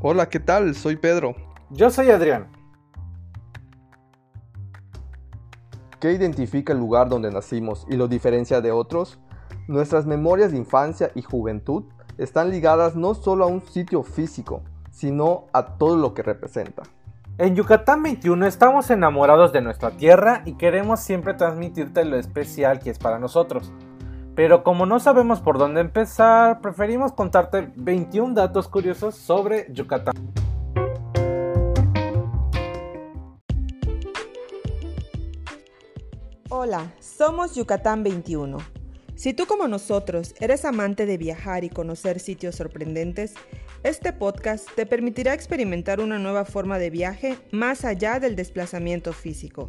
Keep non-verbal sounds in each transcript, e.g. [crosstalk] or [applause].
Hola, ¿qué tal? Soy Pedro. Yo soy Adrián. ¿Qué identifica el lugar donde nacimos y lo diferencia de otros? Nuestras memorias de infancia y juventud están ligadas no solo a un sitio físico, sino a todo lo que representa. En Yucatán 21 estamos enamorados de nuestra tierra y queremos siempre transmitirte lo especial que es para nosotros. Pero como no sabemos por dónde empezar, preferimos contarte 21 datos curiosos sobre Yucatán. Hola, somos Yucatán 21. Si tú como nosotros eres amante de viajar y conocer sitios sorprendentes, este podcast te permitirá experimentar una nueva forma de viaje más allá del desplazamiento físico.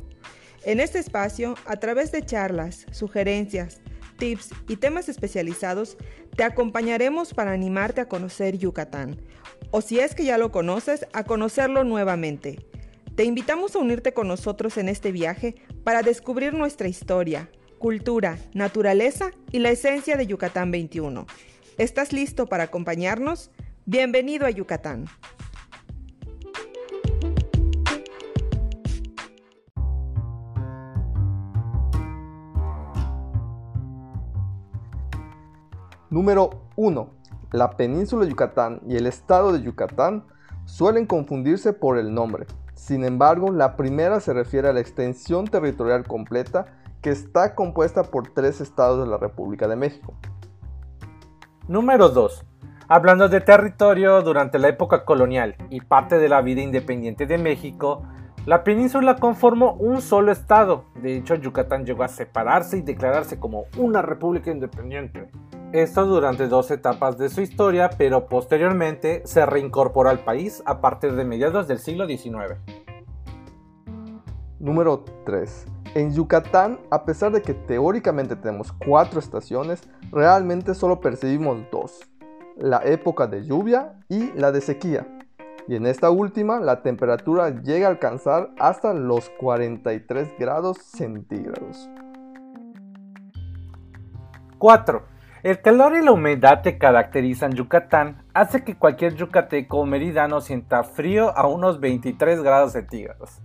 En este espacio, a través de charlas, sugerencias, tips y temas especializados, te acompañaremos para animarte a conocer Yucatán, o si es que ya lo conoces, a conocerlo nuevamente. Te invitamos a unirte con nosotros en este viaje para descubrir nuestra historia, cultura, naturaleza y la esencia de Yucatán 21. ¿Estás listo para acompañarnos? Bienvenido a Yucatán. Número 1. La península de Yucatán y el estado de Yucatán suelen confundirse por el nombre. Sin embargo, la primera se refiere a la extensión territorial completa que está compuesta por tres estados de la República de México. Número 2. Hablando de territorio durante la época colonial y parte de la vida independiente de México, la península conformó un solo estado. De hecho, Yucatán llegó a separarse y declararse como una república independiente. Esto durante dos etapas de su historia, pero posteriormente se reincorporó al país a partir de mediados del siglo XIX. Número 3. En Yucatán, a pesar de que teóricamente tenemos cuatro estaciones, realmente solo percibimos dos. La época de lluvia y la de sequía. Y en esta última, la temperatura llega a alcanzar hasta los 43 grados centígrados. 4. El calor y la humedad que caracterizan Yucatán hace que cualquier yucateco o meridano sienta frío a unos 23 grados centígrados.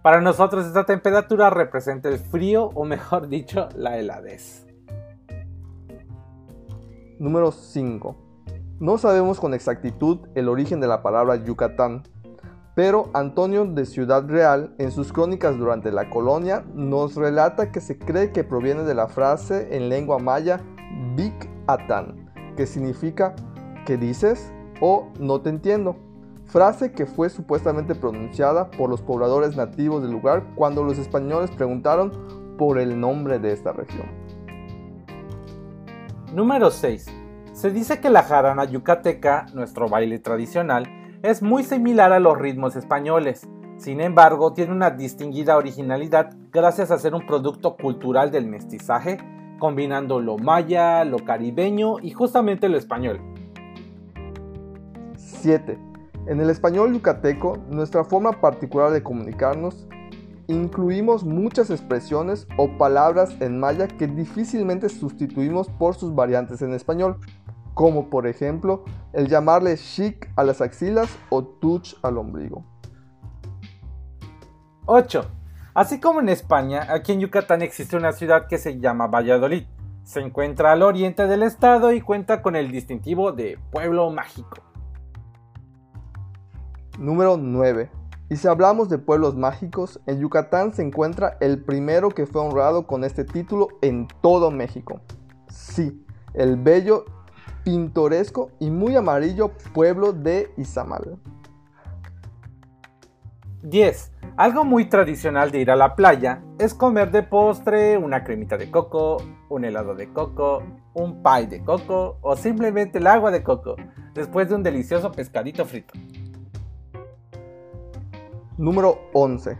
Para nosotros esta temperatura representa el frío o mejor [laughs] dicho la heladez. Número 5. No sabemos con exactitud el origen de la palabra Yucatán, pero Antonio de Ciudad Real en sus crónicas durante la colonia nos relata que se cree que proviene de la frase en lengua maya Big Atan, que significa ¿qué dices? o no te entiendo, frase que fue supuestamente pronunciada por los pobladores nativos del lugar cuando los españoles preguntaron por el nombre de esta región. Número 6. Se dice que la jarana yucateca, nuestro baile tradicional, es muy similar a los ritmos españoles. Sin embargo, tiene una distinguida originalidad gracias a ser un producto cultural del mestizaje combinando lo maya, lo caribeño y justamente lo español. 7. En el español yucateco, nuestra forma particular de comunicarnos, incluimos muchas expresiones o palabras en maya que difícilmente sustituimos por sus variantes en español, como por ejemplo el llamarle chic a las axilas o touch al ombligo. 8. Así como en España, aquí en Yucatán existe una ciudad que se llama Valladolid. Se encuentra al oriente del estado y cuenta con el distintivo de pueblo mágico. Número 9. Y si hablamos de pueblos mágicos, en Yucatán se encuentra el primero que fue honrado con este título en todo México. Sí, el bello, pintoresco y muy amarillo pueblo de Izamal. 10. Algo muy tradicional de ir a la playa es comer de postre una cremita de coco, un helado de coco, un pie de coco o simplemente el agua de coco después de un delicioso pescadito frito. Número 11.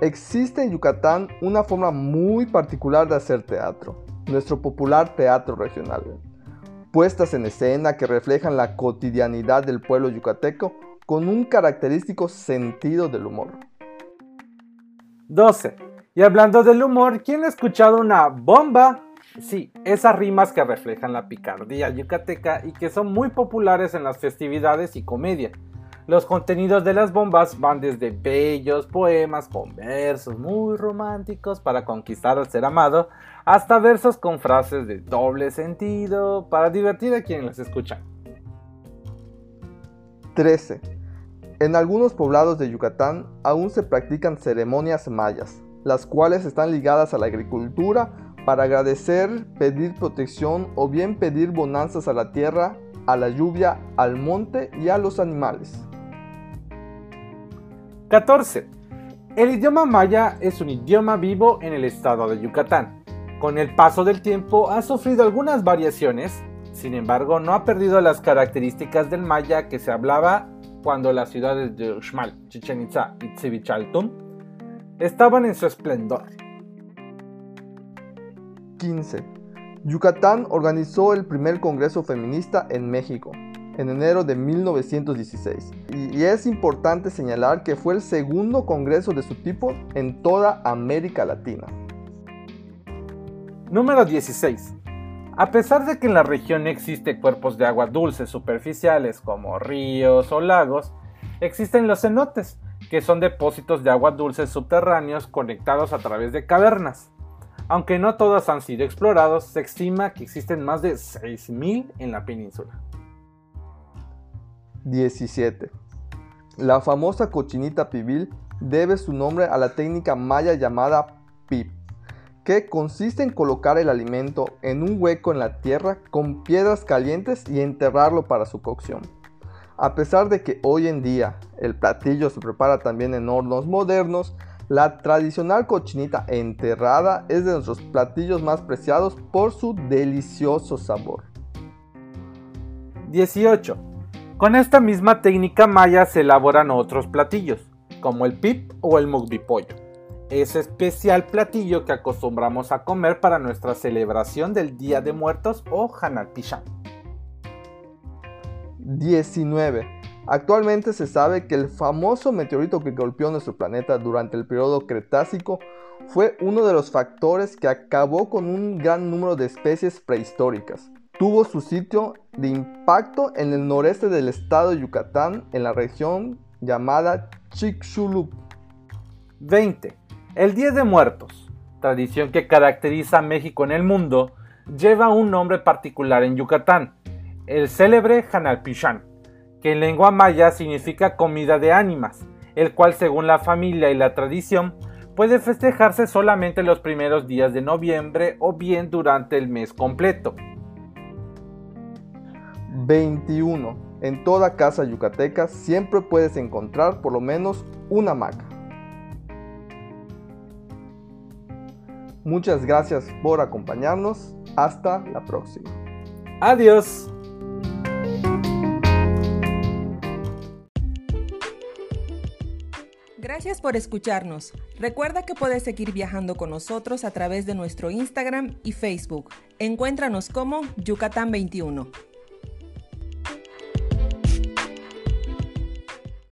Existe en Yucatán una forma muy particular de hacer teatro, nuestro popular teatro regional. Puestas en escena que reflejan la cotidianidad del pueblo yucateco con un característico sentido del humor. 12. Y hablando del humor, ¿quién ha escuchado una bomba? Sí, esas rimas que reflejan la picardía yucateca y que son muy populares en las festividades y comedia. Los contenidos de las bombas van desde bellos poemas con versos muy románticos para conquistar al ser amado, hasta versos con frases de doble sentido para divertir a quienes las escuchan. 13. En algunos poblados de Yucatán aún se practican ceremonias mayas, las cuales están ligadas a la agricultura para agradecer, pedir protección o bien pedir bonanzas a la tierra, a la lluvia, al monte y a los animales. 14. El idioma maya es un idioma vivo en el estado de Yucatán. Con el paso del tiempo ha sufrido algunas variaciones, sin embargo no ha perdido las características del maya que se hablaba cuando las ciudades de Uxmal, Chichen Itza y Tzivichaltum estaban en su esplendor. 15. Yucatán organizó el primer Congreso Feminista en México en enero de 1916 y es importante señalar que fue el segundo congreso de su tipo en toda América Latina. Número 16. A pesar de que en la región existen cuerpos de agua dulce superficiales como ríos o lagos, existen los cenotes, que son depósitos de agua dulce subterráneos conectados a través de cavernas. Aunque no todos han sido explorados, se estima que existen más de 6.000 en la península. 17. La famosa cochinita pibil debe su nombre a la técnica maya llamada pip que consiste en colocar el alimento en un hueco en la tierra con piedras calientes y enterrarlo para su cocción. A pesar de que hoy en día el platillo se prepara también en hornos modernos, la tradicional cochinita enterrada es de nuestros platillos más preciados por su delicioso sabor. 18. Con esta misma técnica maya se elaboran otros platillos, como el pip o el mugbi pollo ese especial platillo que acostumbramos a comer para nuestra celebración del Día de Muertos o Hanal Pishan. 19. Actualmente se sabe que el famoso meteorito que golpeó nuestro planeta durante el periodo Cretácico fue uno de los factores que acabó con un gran número de especies prehistóricas. Tuvo su sitio de impacto en el noreste del estado de Yucatán, en la región llamada Chicxulub. 20. El Día de Muertos, tradición que caracteriza a México en el mundo, lleva un nombre particular en Yucatán, el célebre Hanalpichán, que en lengua maya significa comida de ánimas, el cual según la familia y la tradición puede festejarse solamente los primeros días de noviembre o bien durante el mes completo. 21. En toda casa yucateca siempre puedes encontrar por lo menos una maca. Muchas gracias por acompañarnos. Hasta la próxima. Adiós. Gracias por escucharnos. Recuerda que puedes seguir viajando con nosotros a través de nuestro Instagram y Facebook. Encuéntranos como Yucatán 21.